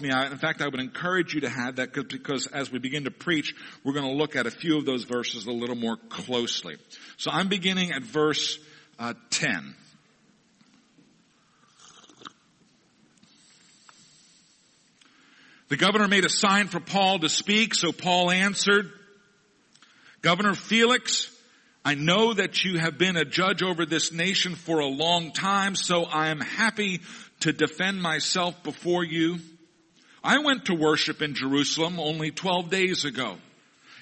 me. In fact, I would encourage you to have that because as we begin to preach, we're going to look at a few of those verses a little more closely. So I'm beginning at verse uh, 10. The governor made a sign for Paul to speak, so Paul answered, Governor Felix, I know that you have been a judge over this nation for a long time, so I am happy to defend myself before you. I went to worship in Jerusalem only 12 days ago.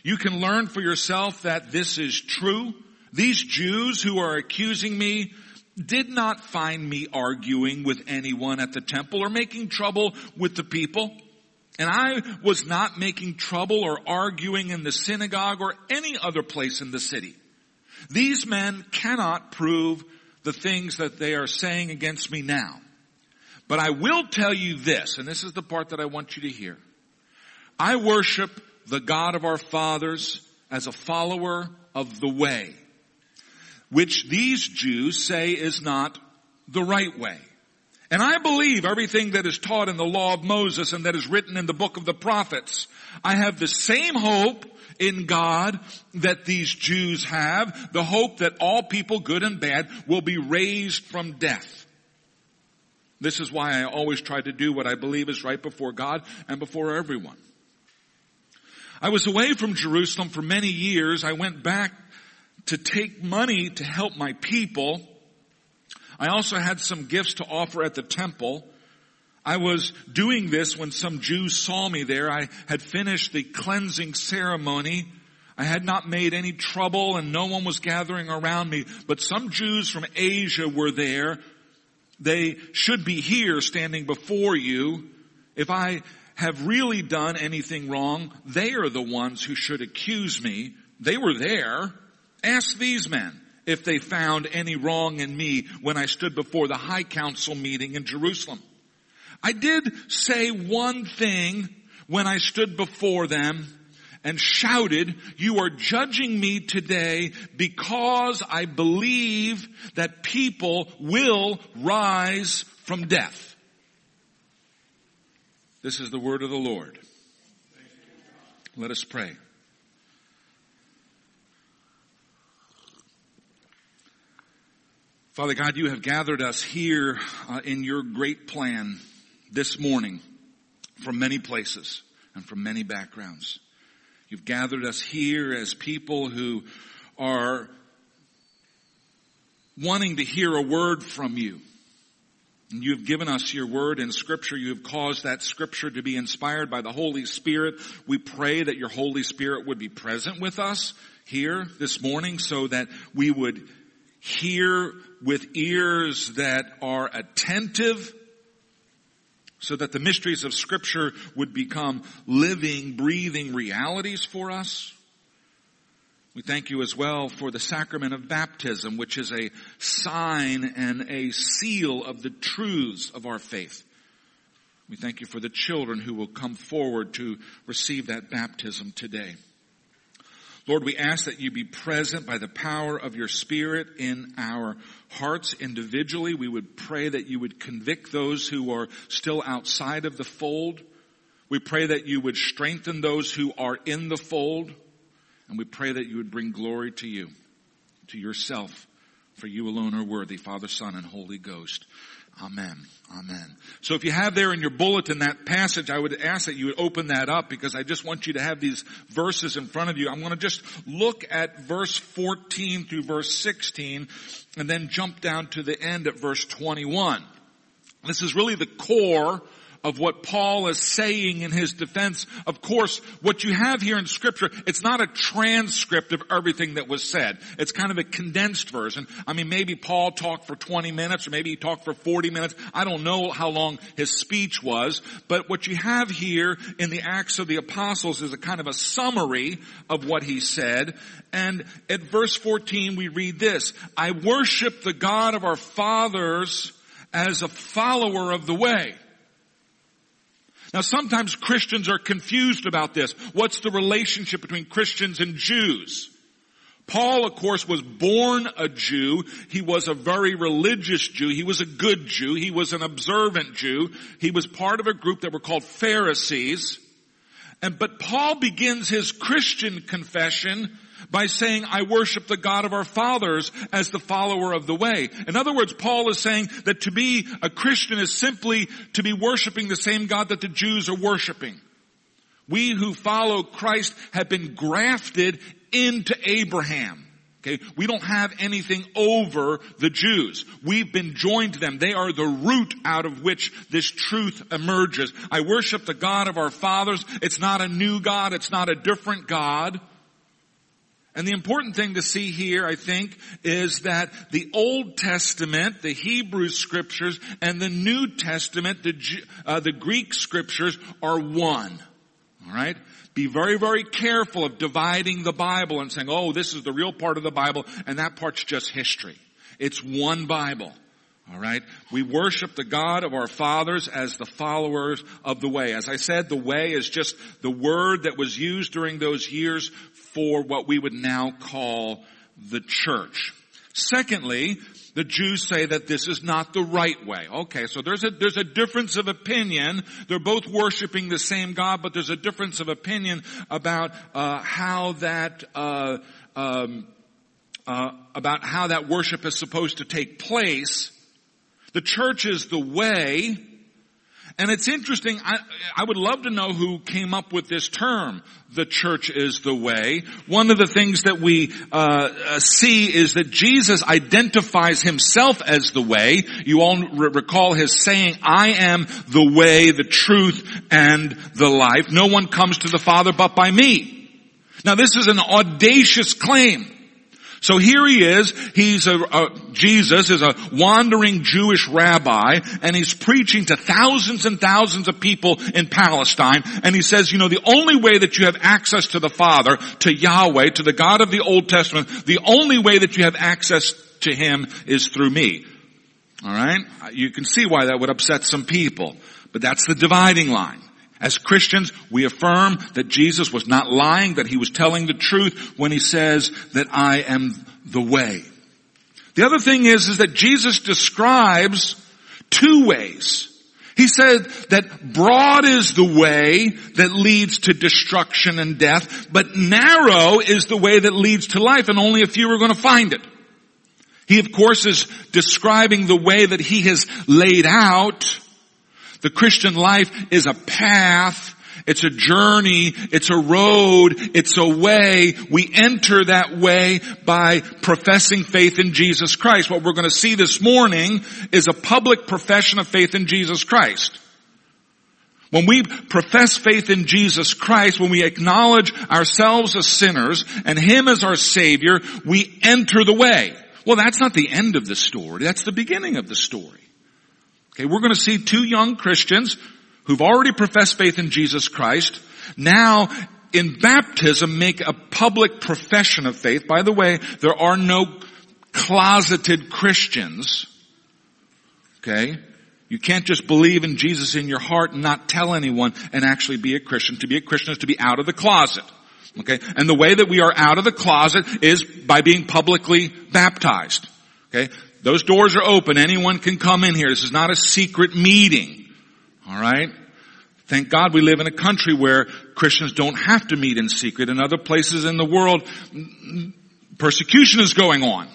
You can learn for yourself that this is true. These Jews who are accusing me did not find me arguing with anyone at the temple or making trouble with the people. And I was not making trouble or arguing in the synagogue or any other place in the city. These men cannot prove the things that they are saying against me now. But I will tell you this, and this is the part that I want you to hear. I worship the God of our fathers as a follower of the way, which these Jews say is not the right way. And I believe everything that is taught in the law of Moses and that is written in the book of the prophets. I have the same hope in God that these Jews have, the hope that all people, good and bad, will be raised from death. This is why I always try to do what I believe is right before God and before everyone. I was away from Jerusalem for many years. I went back to take money to help my people. I also had some gifts to offer at the temple. I was doing this when some Jews saw me there. I had finished the cleansing ceremony. I had not made any trouble and no one was gathering around me, but some Jews from Asia were there they should be here standing before you. If I have really done anything wrong, they are the ones who should accuse me. They were there. Ask these men if they found any wrong in me when I stood before the high council meeting in Jerusalem. I did say one thing when I stood before them and shouted, you are judging me today because I believe that people will rise from death. This is the word of the Lord. Let us pray. Father God, you have gathered us here uh, in your great plan this morning from many places and from many backgrounds. You've gathered us here as people who are wanting to hear a word from you. And you have given us your word in scripture. You have caused that scripture to be inspired by the Holy Spirit. We pray that your Holy Spirit would be present with us here this morning so that we would hear with ears that are attentive so that the mysteries of scripture would become living, breathing realities for us. We thank you as well for the sacrament of baptism, which is a sign and a seal of the truths of our faith. We thank you for the children who will come forward to receive that baptism today. Lord, we ask that you be present by the power of your Spirit in our hearts individually. We would pray that you would convict those who are still outside of the fold. We pray that you would strengthen those who are in the fold. And we pray that you would bring glory to you, to yourself, for you alone are worthy, Father, Son, and Holy Ghost. Amen. Amen. So if you have there in your bulletin that passage, I would ask that you would open that up because I just want you to have these verses in front of you. I'm going to just look at verse 14 through verse 16 and then jump down to the end at verse 21. This is really the core of what Paul is saying in his defense. Of course, what you have here in scripture, it's not a transcript of everything that was said. It's kind of a condensed version. I mean, maybe Paul talked for 20 minutes or maybe he talked for 40 minutes. I don't know how long his speech was, but what you have here in the Acts of the Apostles is a kind of a summary of what he said. And at verse 14 we read this, I worship the God of our fathers as a follower of the way. Now sometimes Christians are confused about this. What's the relationship between Christians and Jews? Paul, of course, was born a Jew. He was a very religious Jew. He was a good Jew. He was an observant Jew. He was part of a group that were called Pharisees. And, but Paul begins his Christian confession by saying, I worship the God of our fathers as the follower of the way. In other words, Paul is saying that to be a Christian is simply to be worshiping the same God that the Jews are worshiping. We who follow Christ have been grafted into Abraham. Okay, we don't have anything over the Jews. We've been joined to them. They are the root out of which this truth emerges. I worship the God of our fathers. It's not a new God. It's not a different God. And the important thing to see here, I think, is that the Old Testament, the Hebrew scriptures, and the New Testament, the, uh, the Greek scriptures are one. Alright? Be very, very careful of dividing the Bible and saying, oh, this is the real part of the Bible and that part's just history. It's one Bible. Alright? We worship the God of our fathers as the followers of the way. As I said, the way is just the word that was used during those years for what we would now call the church. Secondly, the Jews say that this is not the right way. Okay, so there's a, there's a difference of opinion. They're both worshiping the same God, but there's a difference of opinion about, uh, how that, uh, um, uh, about how that worship is supposed to take place. The church is the way, and it's interesting, I, I, would love to know who came up with this term, the church is the way. One of the things that we uh, uh see is that Jesus identifies himself as the way. You all re- recall his saying, I am the way, the truth, and the life. No one comes to the Father but by me. Now this is an audacious claim. So here he is, he's a, a, Jesus is a wandering Jewish rabbi, and he's preaching to thousands and thousands of people in Palestine, and he says, you know, the only way that you have access to the Father, to Yahweh, to the God of the Old Testament, the only way that you have access to Him is through me. Alright? You can see why that would upset some people, but that's the dividing line. As Christians, we affirm that Jesus was not lying, that he was telling the truth when he says that I am the way. The other thing is, is that Jesus describes two ways. He said that broad is the way that leads to destruction and death, but narrow is the way that leads to life and only a few are going to find it. He of course is describing the way that he has laid out the Christian life is a path. It's a journey. It's a road. It's a way. We enter that way by professing faith in Jesus Christ. What we're going to see this morning is a public profession of faith in Jesus Christ. When we profess faith in Jesus Christ, when we acknowledge ourselves as sinners and Him as our Savior, we enter the way. Well, that's not the end of the story. That's the beginning of the story. Okay, we're going to see two young Christians who've already professed faith in Jesus Christ now in baptism make a public profession of faith. By the way, there are no closeted Christians. Okay? You can't just believe in Jesus in your heart and not tell anyone and actually be a Christian. To be a Christian is to be out of the closet. Okay? And the way that we are out of the closet is by being publicly baptized. Okay? Those doors are open. Anyone can come in here. This is not a secret meeting. Alright? Thank God we live in a country where Christians don't have to meet in secret. In other places in the world, persecution is going on.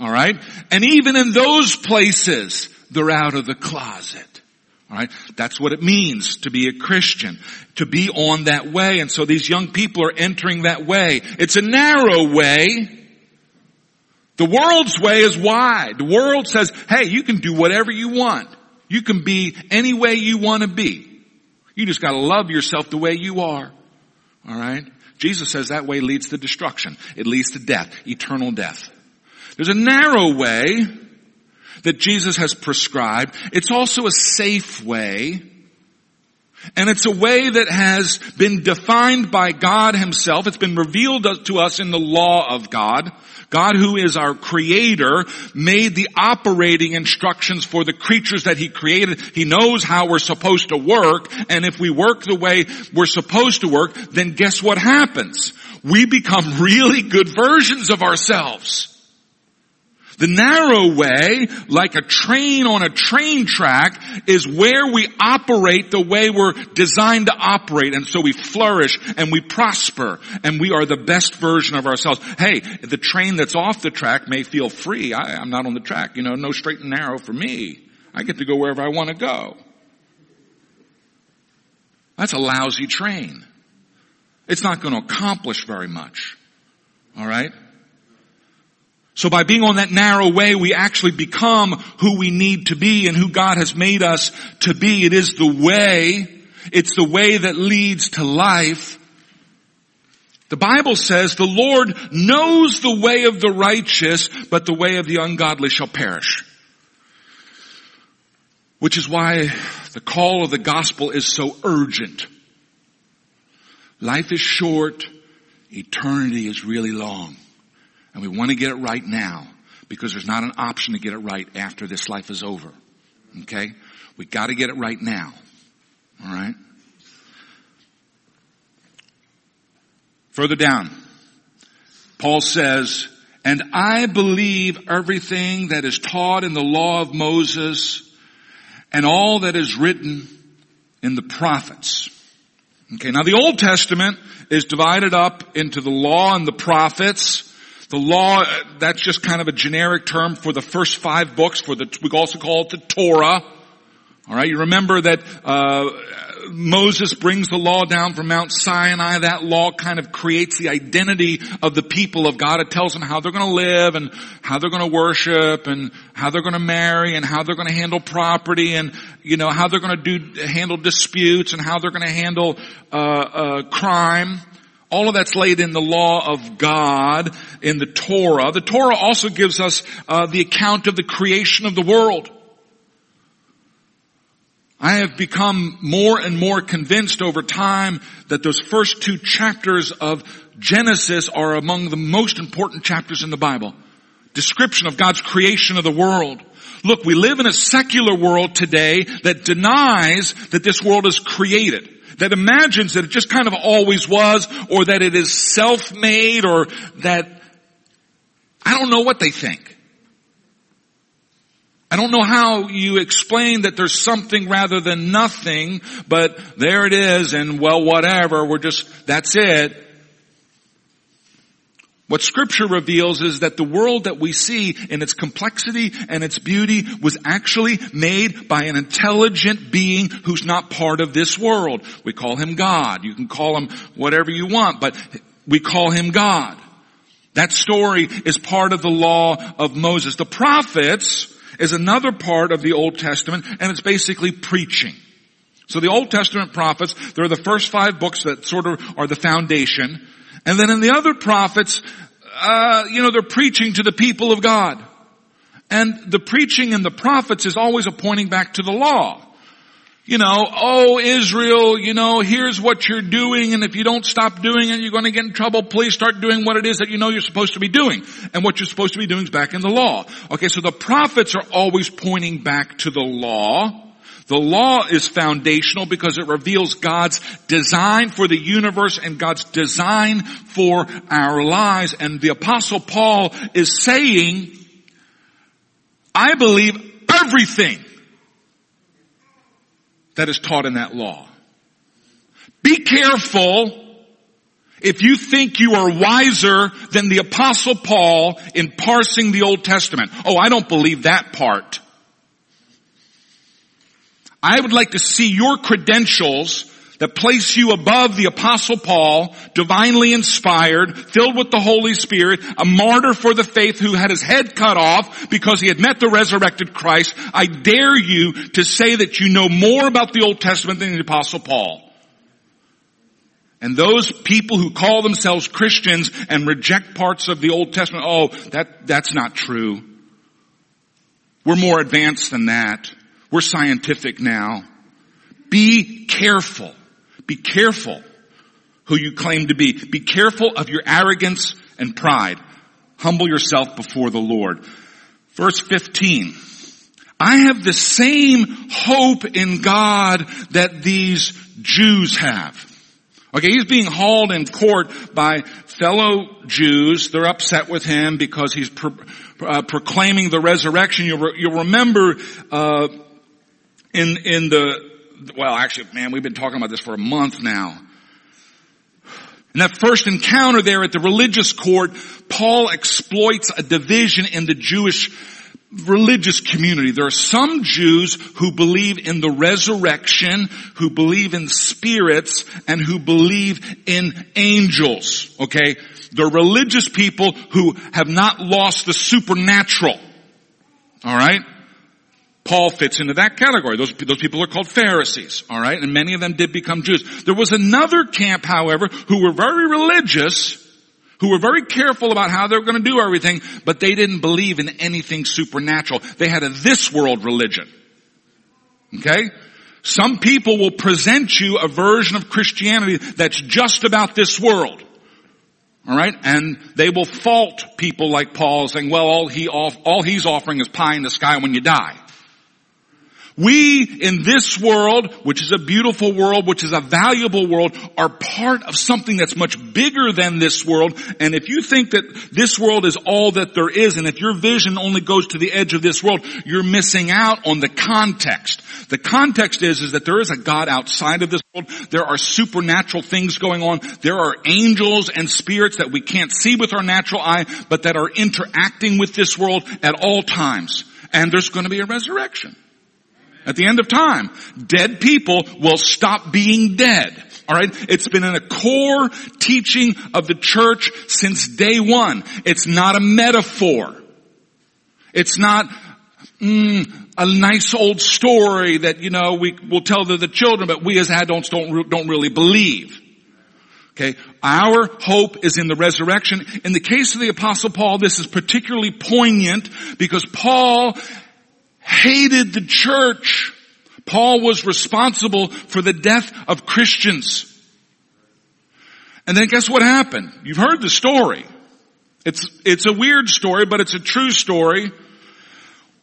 Alright? And even in those places, they're out of the closet. Alright? That's what it means to be a Christian. To be on that way. And so these young people are entering that way. It's a narrow way. The world's way is wide. The world says, hey, you can do whatever you want. You can be any way you want to be. You just gotta love yourself the way you are. Alright? Jesus says that way leads to destruction. It leads to death, eternal death. There's a narrow way that Jesus has prescribed. It's also a safe way. And it's a way that has been defined by God himself. It's been revealed to us in the law of God. God who is our creator made the operating instructions for the creatures that he created. He knows how we're supposed to work. And if we work the way we're supposed to work, then guess what happens? we become really good versions of ourselves. The narrow way, like a train on a train track, is where we operate the way we're designed to operate. And so we flourish and we prosper and we are the best version of ourselves. Hey, the train that's off the track may feel free. I, am not on the track, you know, no straight and narrow for me. I get to go wherever I want to go. That's a lousy train. It's not going to accomplish very much. Alright? So by being on that narrow way, we actually become who we need to be and who God has made us to be. It is the way, it's the way that leads to life. The Bible says the Lord knows the way of the righteous, but the way of the ungodly shall perish. Which is why the call of the gospel is so urgent. Life is short, eternity is really long. And we want to get it right now because there's not an option to get it right after this life is over. Okay? We got to get it right now. All right? Further down, Paul says, and I believe everything that is taught in the law of Moses and all that is written in the prophets. Okay, now the Old Testament is divided up into the law and the prophets. The law, that's just kind of a generic term for the first five books for the, we also call it the Torah. Alright, you remember that, uh, Moses brings the law down from Mount Sinai. That law kind of creates the identity of the people of God. It tells them how they're to live and how they're to worship and how they're to marry and how they're to handle property and, you know, how they're to do, handle disputes and how they're to handle, uh, uh, crime. All of that's laid in the law of God in the Torah. The Torah also gives us uh, the account of the creation of the world. I have become more and more convinced over time that those first two chapters of Genesis are among the most important chapters in the Bible. Description of God's creation of the world. Look, we live in a secular world today that denies that this world is created that imagines that it just kind of always was or that it is self-made or that I don't know what they think. I don't know how you explain that there's something rather than nothing, but there it is and well whatever, we're just, that's it. What scripture reveals is that the world that we see in its complexity and its beauty was actually made by an intelligent being who's not part of this world. We call him God. You can call him whatever you want, but we call him God. That story is part of the law of Moses. The prophets is another part of the Old Testament and it's basically preaching. So the Old Testament prophets, they're the first five books that sort of are the foundation. And then in the other prophets, uh, you know, they're preaching to the people of God. And the preaching in the prophets is always a pointing back to the law. You know, oh Israel, you know, here's what you're doing and if you don't stop doing it, you're going to get in trouble. Please start doing what it is that you know you're supposed to be doing. And what you're supposed to be doing is back in the law. Okay, so the prophets are always pointing back to the law. The law is foundational because it reveals God's design for the universe and God's design for our lives. And the apostle Paul is saying, I believe everything that is taught in that law. Be careful if you think you are wiser than the apostle Paul in parsing the Old Testament. Oh, I don't believe that part. I would like to see your credentials that place you above the apostle Paul, divinely inspired, filled with the Holy Spirit, a martyr for the faith who had his head cut off because he had met the resurrected Christ. I dare you to say that you know more about the Old Testament than the apostle Paul. And those people who call themselves Christians and reject parts of the Old Testament, oh, that, that's not true. We're more advanced than that. We're scientific now. Be careful. Be careful who you claim to be. Be careful of your arrogance and pride. Humble yourself before the Lord. Verse 15. I have the same hope in God that these Jews have. Okay, he's being hauled in court by fellow Jews, they're upset with him because he's pro, uh, proclaiming the resurrection. You'll, re, you'll remember uh, in in the well, actually, man, we've been talking about this for a month now. In that first encounter there at the religious court, Paul exploits a division in the Jewish religious community. There are some Jews who believe in the resurrection, who believe in spirits, and who believe in angels. Okay? They're religious people who have not lost the supernatural. Alright? Paul fits into that category. Those, those people are called Pharisees, alright? And many of them did become Jews. There was another camp, however, who were very religious, who were very careful about how they were going to do everything, but they didn't believe in anything supernatural. They had a this world religion. Okay? Some people will present you a version of Christianity that's just about this world. Alright? And they will fault people like Paul saying, well, all he off, all he's offering is pie in the sky when you die. We in this world, which is a beautiful world, which is a valuable world, are part of something that's much bigger than this world. And if you think that this world is all that there is, and if your vision only goes to the edge of this world, you're missing out on the context. The context is, is that there is a God outside of this world. There are supernatural things going on. There are angels and spirits that we can't see with our natural eye, but that are interacting with this world at all times. And there's going to be a resurrection. At the end of time, dead people will stop being dead. Alright? It's been in a core teaching of the church since day one. It's not a metaphor. It's not, mm, a nice old story that, you know, we will tell to the children, but we as adults don't, don't really believe. Okay, our hope is in the resurrection. In the case of the apostle Paul, this is particularly poignant because Paul hated the church. Paul was responsible for the death of Christians. And then guess what happened? You've heard the story. It's, it's a weird story, but it's a true story.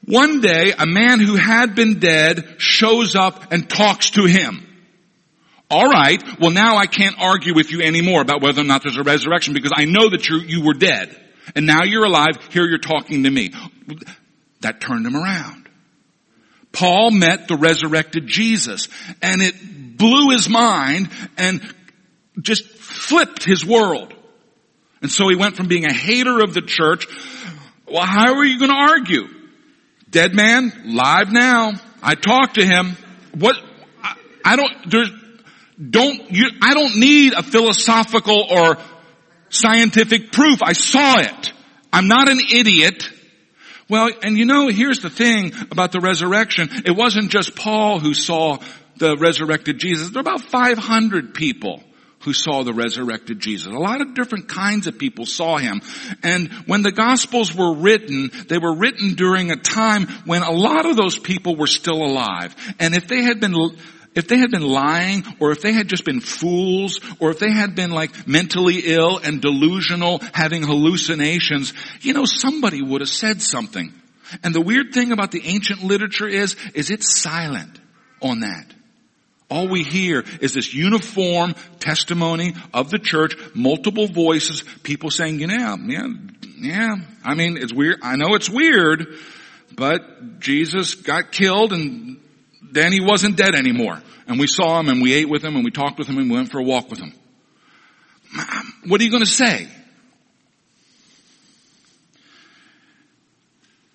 One day, a man who had been dead shows up and talks to him. Alright, well now I can't argue with you anymore about whether or not there's a resurrection because I know that you, you were dead. And now you're alive, here you're talking to me. That turned him around. Paul met the resurrected Jesus and it blew his mind and just flipped his world. And so he went from being a hater of the church, well, how are you going to argue? Dead man, live now. I talked to him. What, I, I don't, there's, don't, you, I don't need a philosophical or scientific proof. I saw it. I'm not an idiot. Well, and you know, here's the thing about the resurrection. It wasn't just Paul who saw the resurrected Jesus. There were about 500 people who saw the resurrected Jesus. A lot of different kinds of people saw him. And when the gospels were written, they were written during a time when a lot of those people were still alive. And if they had been if they had been lying or if they had just been fools or if they had been like mentally ill and delusional having hallucinations, you know, somebody would have said something. And the weird thing about the ancient literature is, is it's silent on that. All we hear is this uniform testimony of the church, multiple voices, people saying, you know, yeah, yeah, I mean, it's weird. I know it's weird, but Jesus got killed and then he wasn't dead anymore. And we saw him and we ate with him and we talked with him and we went for a walk with him. What are you going to say?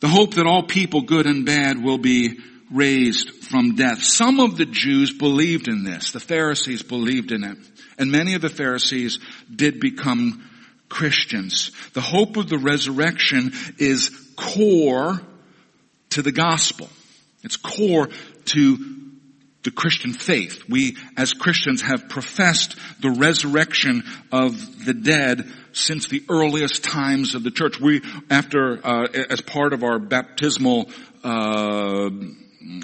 The hope that all people, good and bad, will be raised from death. Some of the Jews believed in this. The Pharisees believed in it. And many of the Pharisees did become Christians. The hope of the resurrection is core to the gospel. It's core to the Christian faith. We as Christians have professed the resurrection of the dead since the earliest times of the church. We, after, uh, as part of our baptismal, uh,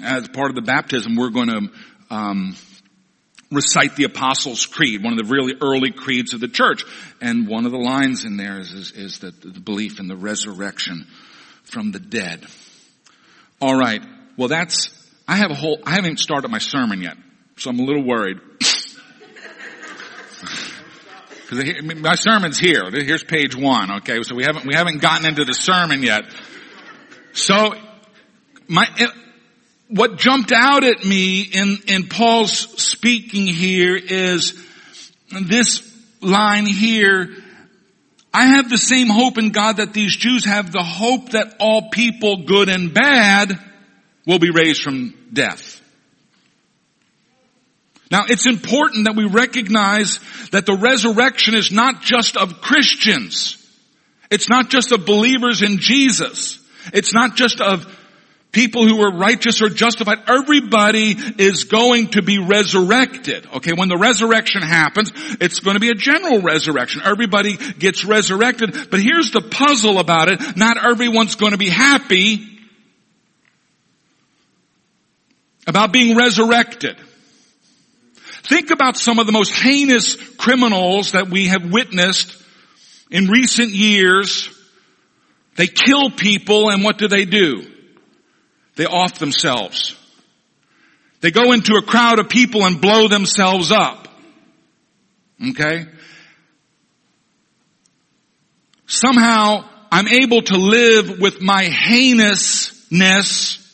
as part of the baptism, we're going to um, recite the Apostles' Creed, one of the really early creeds of the church. And one of the lines in there is, is, is that the belief in the resurrection from the dead. All right. Well, that's I have a whole, I haven't started my sermon yet, so I'm a little worried. Because my sermon's here. Here's page one. Okay, so we haven't we haven't gotten into the sermon yet. So my what jumped out at me in in Paul's speaking here is this line here. I have the same hope in God that these Jews have the hope that all people, good and bad, will be raised from death. Now it's important that we recognize that the resurrection is not just of Christians. It's not just of believers in Jesus. It's not just of people who are righteous or justified. Everybody is going to be resurrected. Okay, when the resurrection happens, it's going to be a general resurrection. Everybody gets resurrected. But here's the puzzle about it. Not everyone's going to be happy about being resurrected. Think about some of the most heinous criminals that we have witnessed in recent years. They kill people and what do they do? They off themselves. They go into a crowd of people and blow themselves up. Okay? Somehow I'm able to live with my heinousness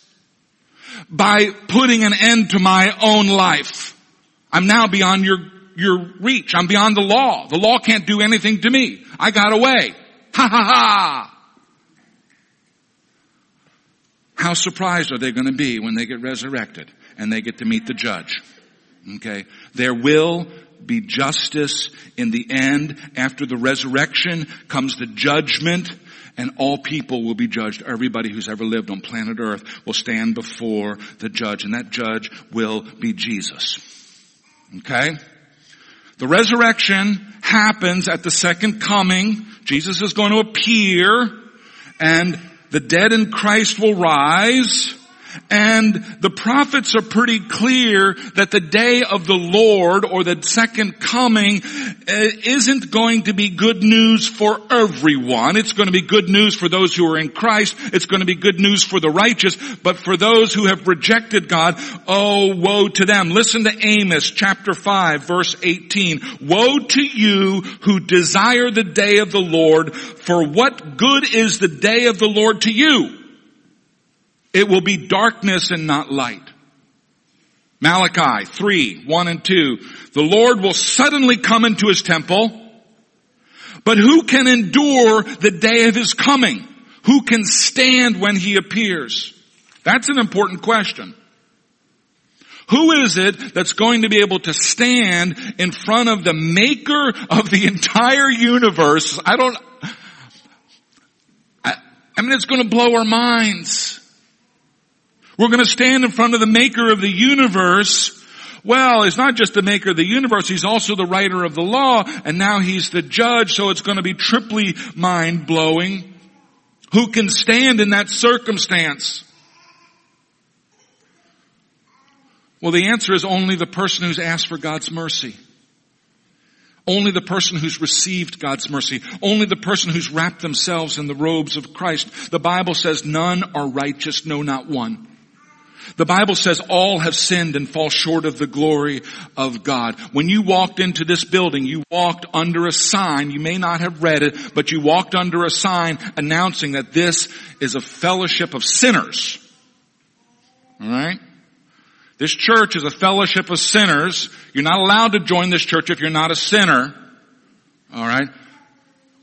by putting an end to my own life. I'm now beyond your, your reach. I'm beyond the law. The law can't do anything to me. I got away. Ha ha ha! How surprised are they going to be when they get resurrected and they get to meet the judge? Okay. There will be justice in the end. After the resurrection comes the judgment and all people will be judged. Everybody who's ever lived on planet earth will stand before the judge and that judge will be Jesus. Okay? The resurrection happens at the second coming. Jesus is going to appear and the dead in Christ will rise and the prophets are pretty clear that the day of the Lord or the second coming uh, isn't going to be good news for everyone. It's going to be good news for those who are in Christ. It's going to be good news for the righteous. But for those who have rejected God, oh woe to them. Listen to Amos chapter 5 verse 18. Woe to you who desire the day of the Lord, for what good is the day of the Lord to you? It will be darkness and not light. Malachi 3, 1 and 2. The Lord will suddenly come into his temple, but who can endure the day of his coming? Who can stand when he appears? That's an important question. Who is it that's going to be able to stand in front of the maker of the entire universe? I don't, I, I mean, it's going to blow our minds. We're going to stand in front of the maker of the universe. Well, he's not just the maker of the universe, he's also the writer of the law, and now he's the judge, so it's going to be triply mind blowing. Who can stand in that circumstance? Well, the answer is only the person who's asked for God's mercy. Only the person who's received God's mercy. Only the person who's wrapped themselves in the robes of Christ. The Bible says none are righteous, no not one. The Bible says all have sinned and fall short of the glory of God. When you walked into this building, you walked under a sign. You may not have read it, but you walked under a sign announcing that this is a fellowship of sinners. Alright? This church is a fellowship of sinners. You're not allowed to join this church if you're not a sinner. Alright?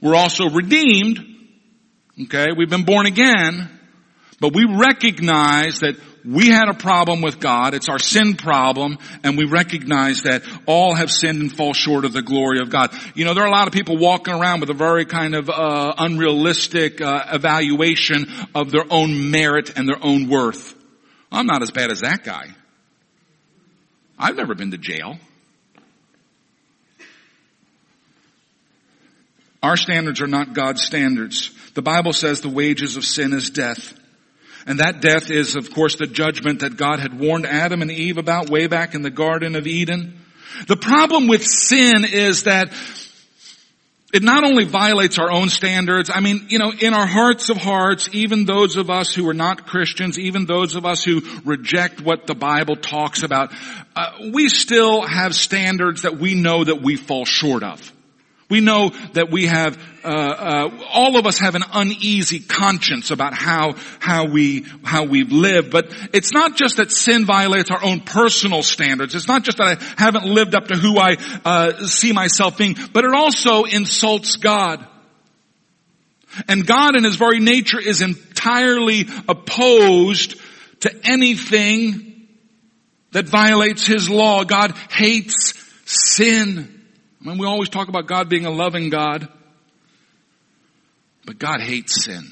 We're also redeemed. Okay? We've been born again. But we recognize that we had a problem with God. It's our sin problem. And we recognize that all have sinned and fall short of the glory of God. You know, there are a lot of people walking around with a very kind of, uh, unrealistic, uh, evaluation of their own merit and their own worth. I'm not as bad as that guy. I've never been to jail. Our standards are not God's standards. The Bible says the wages of sin is death. And that death is, of course, the judgment that God had warned Adam and Eve about way back in the Garden of Eden. The problem with sin is that it not only violates our own standards, I mean, you know, in our hearts of hearts, even those of us who are not Christians, even those of us who reject what the Bible talks about, uh, we still have standards that we know that we fall short of. We know that we have, uh, uh, all of us have an uneasy conscience about how, how we, how we've lived. But it's not just that sin violates our own personal standards. It's not just that I haven't lived up to who I uh, see myself being, but it also insults God. And God in His very nature is entirely opposed to anything that violates His law. God hates sin. I mean, we always talk about God being a loving God, but God hates sin.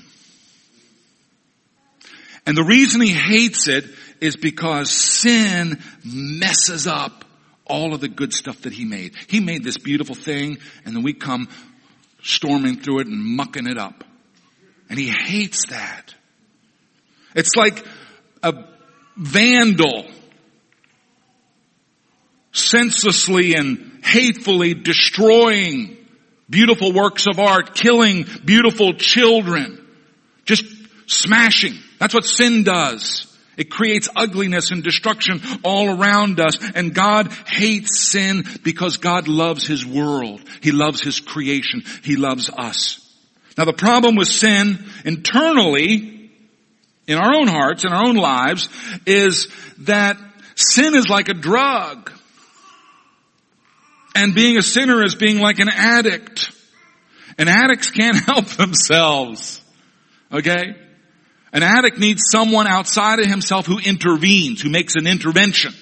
And the reason he hates it is because sin messes up all of the good stuff that he made. He made this beautiful thing and then we come storming through it and mucking it up. And he hates that. It's like a vandal senselessly and hatefully destroying beautiful works of art, killing beautiful children, just smashing. That's what sin does. It creates ugliness and destruction all around us. And God hates sin because God loves His world. He loves His creation. He loves us. Now the problem with sin internally, in our own hearts, in our own lives, is that sin is like a drug. And being a sinner is being like an addict. And addicts can't help themselves. Okay? An addict needs someone outside of himself who intervenes, who makes an intervention.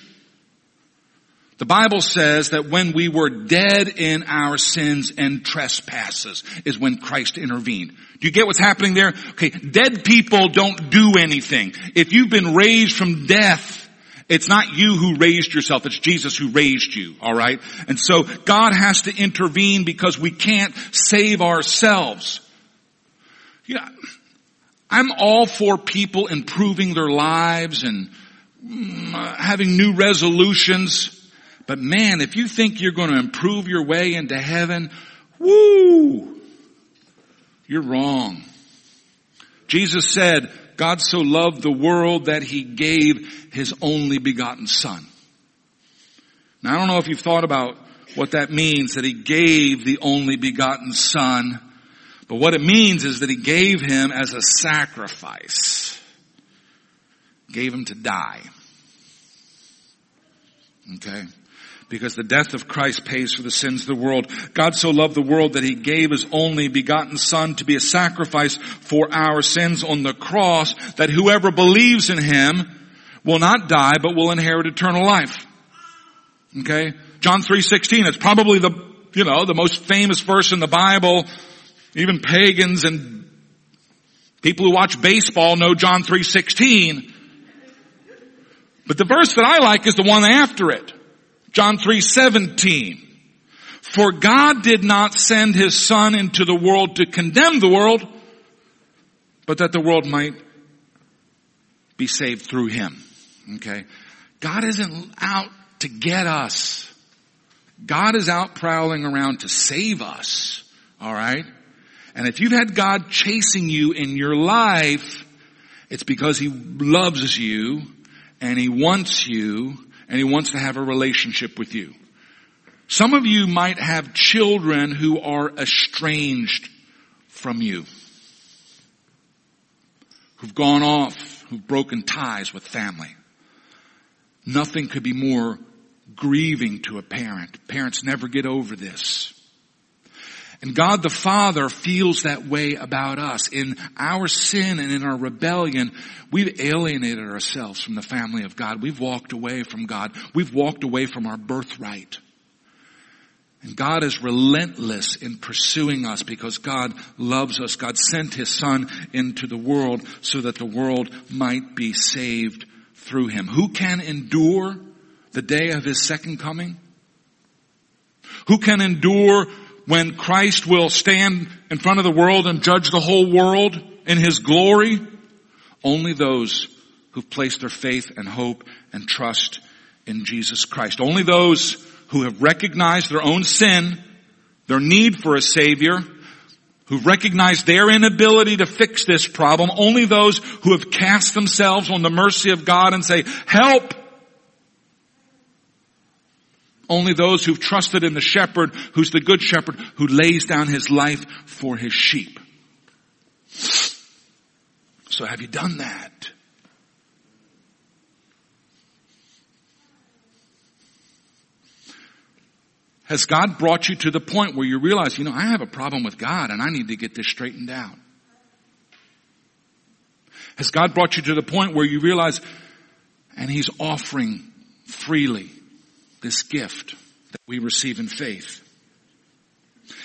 The Bible says that when we were dead in our sins and trespasses is when Christ intervened. Do you get what's happening there? Okay, dead people don't do anything. If you've been raised from death, it's not you who raised yourself, it's Jesus who raised you, alright? And so God has to intervene because we can't save ourselves. Yeah, I'm all for people improving their lives and mm, having new resolutions. But man, if you think you're going to improve your way into heaven, woo, you're wrong. Jesus said, God so loved the world that he gave his only begotten son. Now I don't know if you've thought about what that means that he gave the only begotten son, but what it means is that he gave him as a sacrifice. Gave him to die. Okay? Because the death of Christ pays for the sins of the world. God so loved the world that he gave his only begotten son to be a sacrifice for our sins on the cross that whoever believes in him will not die but will inherit eternal life. Okay? John 3:16 it's probably the you know the most famous verse in the Bible. Even pagans and people who watch baseball know John 3:16. But the verse that I like is the one after it. John 3:17. For God did not send his son into the world to condemn the world, but that the world might be saved through him. Okay? God isn't out to get us. God is out prowling around to save us. Alright? And if you've had God chasing you in your life, it's because He loves you and He wants you and he wants to have a relationship with you. Some of you might have children who are estranged from you. Who've gone off, who've broken ties with family. Nothing could be more grieving to a parent. Parents never get over this. And God the Father feels that way about us. In our sin and in our rebellion, we've alienated ourselves from the family of God. We've walked away from God. We've walked away from our birthright. And God is relentless in pursuing us because God loves us. God sent His Son into the world so that the world might be saved through Him. Who can endure the day of His second coming? Who can endure when Christ will stand in front of the world and judge the whole world in His glory? Only those who've placed their faith and hope and trust in Jesus Christ. Only those who have recognized their own sin, their need for a Savior, who've recognized their inability to fix this problem, only those who have cast themselves on the mercy of God and say, help! Only those who've trusted in the shepherd, who's the good shepherd, who lays down his life for his sheep. So have you done that? Has God brought you to the point where you realize, you know, I have a problem with God and I need to get this straightened out? Has God brought you to the point where you realize, and He's offering freely this gift that we receive in faith?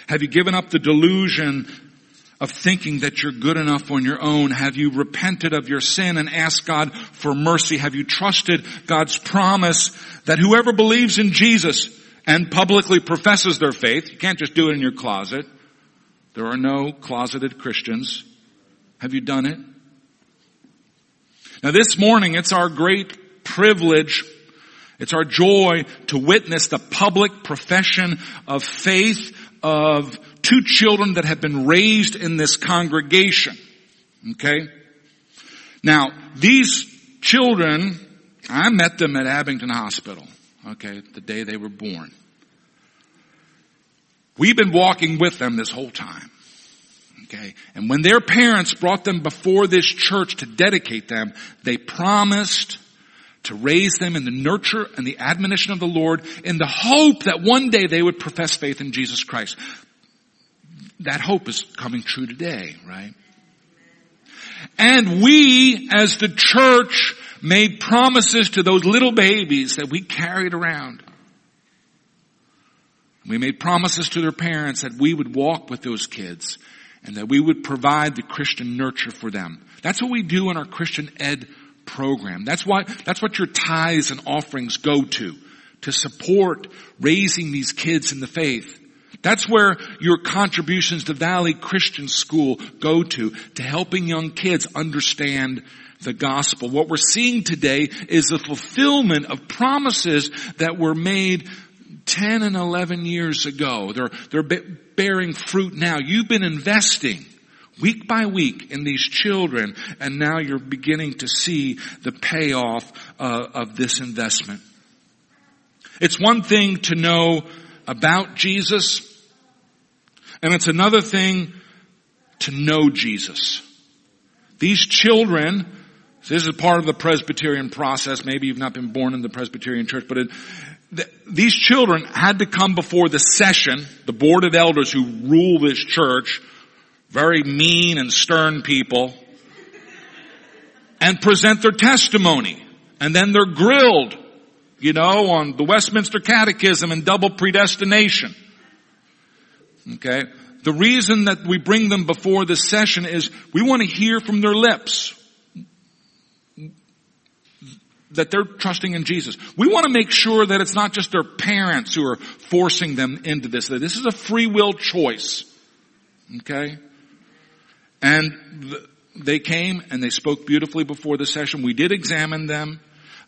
Have you given up the delusion of thinking that you're good enough on your own? Have you repented of your sin and asked God for mercy? Have you trusted God's promise that whoever believes in Jesus and publicly professes their faith, you can't just do it in your closet. There are no closeted Christians. Have you done it? Now this morning it's our great privilege, it's our joy to witness the public profession of faith of two children that have been raised in this congregation. Okay? Now, these children, I met them at Abington Hospital, okay, the day they were born. We've been walking with them this whole time. Okay. And when their parents brought them before this church to dedicate them, they promised to raise them in the nurture and the admonition of the Lord in the hope that one day they would profess faith in Jesus Christ. That hope is coming true today, right? And we as the church made promises to those little babies that we carried around. We made promises to their parents that we would walk with those kids and that we would provide the Christian nurture for them. That's what we do in our Christian ed program. That's what, that's what your tithes and offerings go to, to support raising these kids in the faith. That's where your contributions to Valley Christian School go to, to helping young kids understand the gospel. What we're seeing today is the fulfillment of promises that were made 10 and 11 years ago. They're, they're bearing fruit now. You've been investing week by week in these children and now you're beginning to see the payoff uh, of this investment. It's one thing to know about Jesus and it's another thing to know Jesus. These children, this is part of the Presbyterian process. Maybe you've not been born in the Presbyterian church, but it, these children had to come before the session, the board of elders who rule this church, very mean and stern people, and present their testimony. And then they're grilled, you know, on the Westminster Catechism and double predestination. Okay? The reason that we bring them before this session is we want to hear from their lips that they're trusting in Jesus. We want to make sure that it's not just their parents who are forcing them into this, that this is a free will choice. Okay? And they came and they spoke beautifully before the session. We did examine them,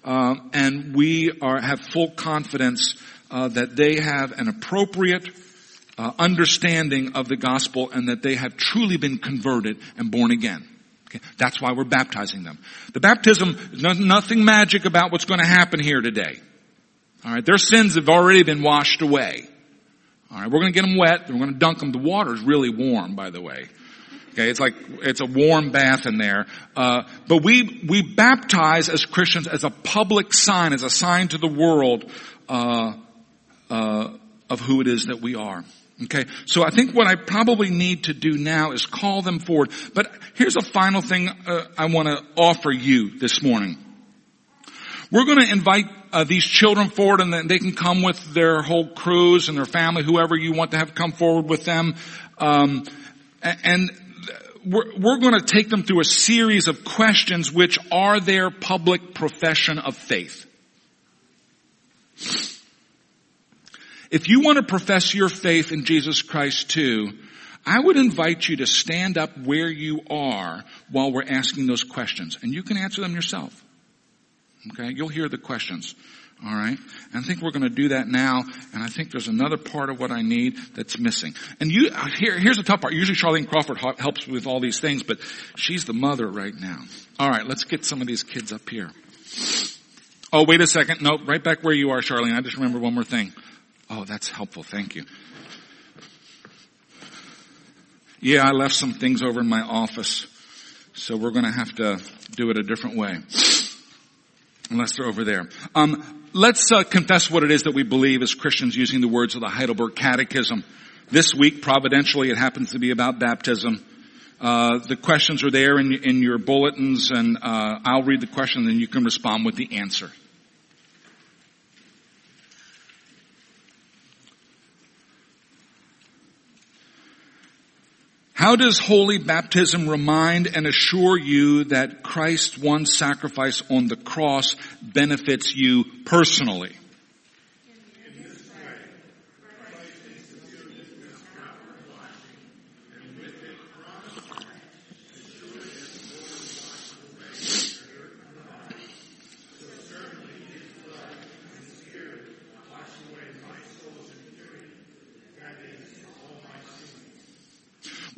uh, and we are, have full confidence uh, that they have an appropriate uh, understanding of the gospel and that they have truly been converted and born again. Okay? That's why we're baptizing them. The baptism, there's nothing magic about what's going to happen here today. Alright, their sins have already been washed away. Alright, we're going to get them wet, we're going to dunk them. The water is really warm, by the way. Okay, it's like, it's a warm bath in there. Uh, but we, we baptize as Christians as a public sign, as a sign to the world, uh, uh, of who it is that we are. Okay, so I think what I probably need to do now is call them forward. But here's a final thing uh, I want to offer you this morning. We're going to invite uh, these children forward, and they can come with their whole crews and their family, whoever you want to have come forward with them. Um, and we're, we're going to take them through a series of questions, which are their public profession of faith. If you want to profess your faith in Jesus Christ too, I would invite you to stand up where you are while we're asking those questions. And you can answer them yourself. Okay? You'll hear the questions. All right. And I think we're going to do that now. And I think there's another part of what I need that's missing. And you, here, here's the tough part. Usually Charlene Crawford helps with all these things, but she's the mother right now. All right. Let's get some of these kids up here. Oh, wait a second. No, right back where you are, Charlene. I just remember one more thing. Oh, that's helpful. Thank you. Yeah, I left some things over in my office, so we're going to have to do it a different way. Unless they're over there. Um, let's uh, confess what it is that we believe as Christians using the words of the Heidelberg Catechism. This week, providentially, it happens to be about baptism. Uh, the questions are there in, in your bulletins, and uh, I'll read the question, and you can respond with the answer. How does holy baptism remind and assure you that Christ's one sacrifice on the cross benefits you personally?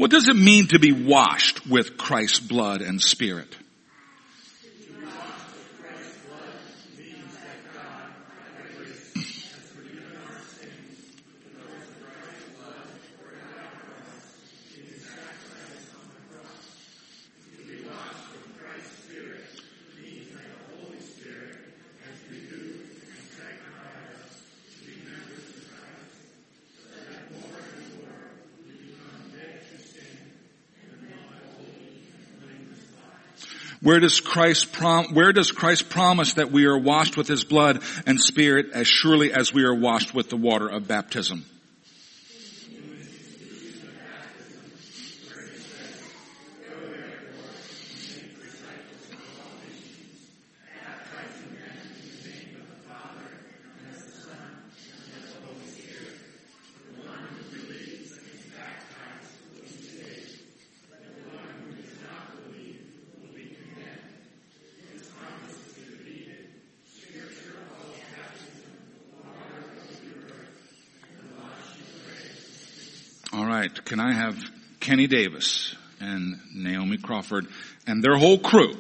What does it mean to be washed with Christ's blood and spirit? Where does Christ prom- where does Christ promise that we are washed with his blood and spirit as surely as we are washed with the water of baptism? All right. Can I have Kenny Davis and Naomi Crawford and their whole crew?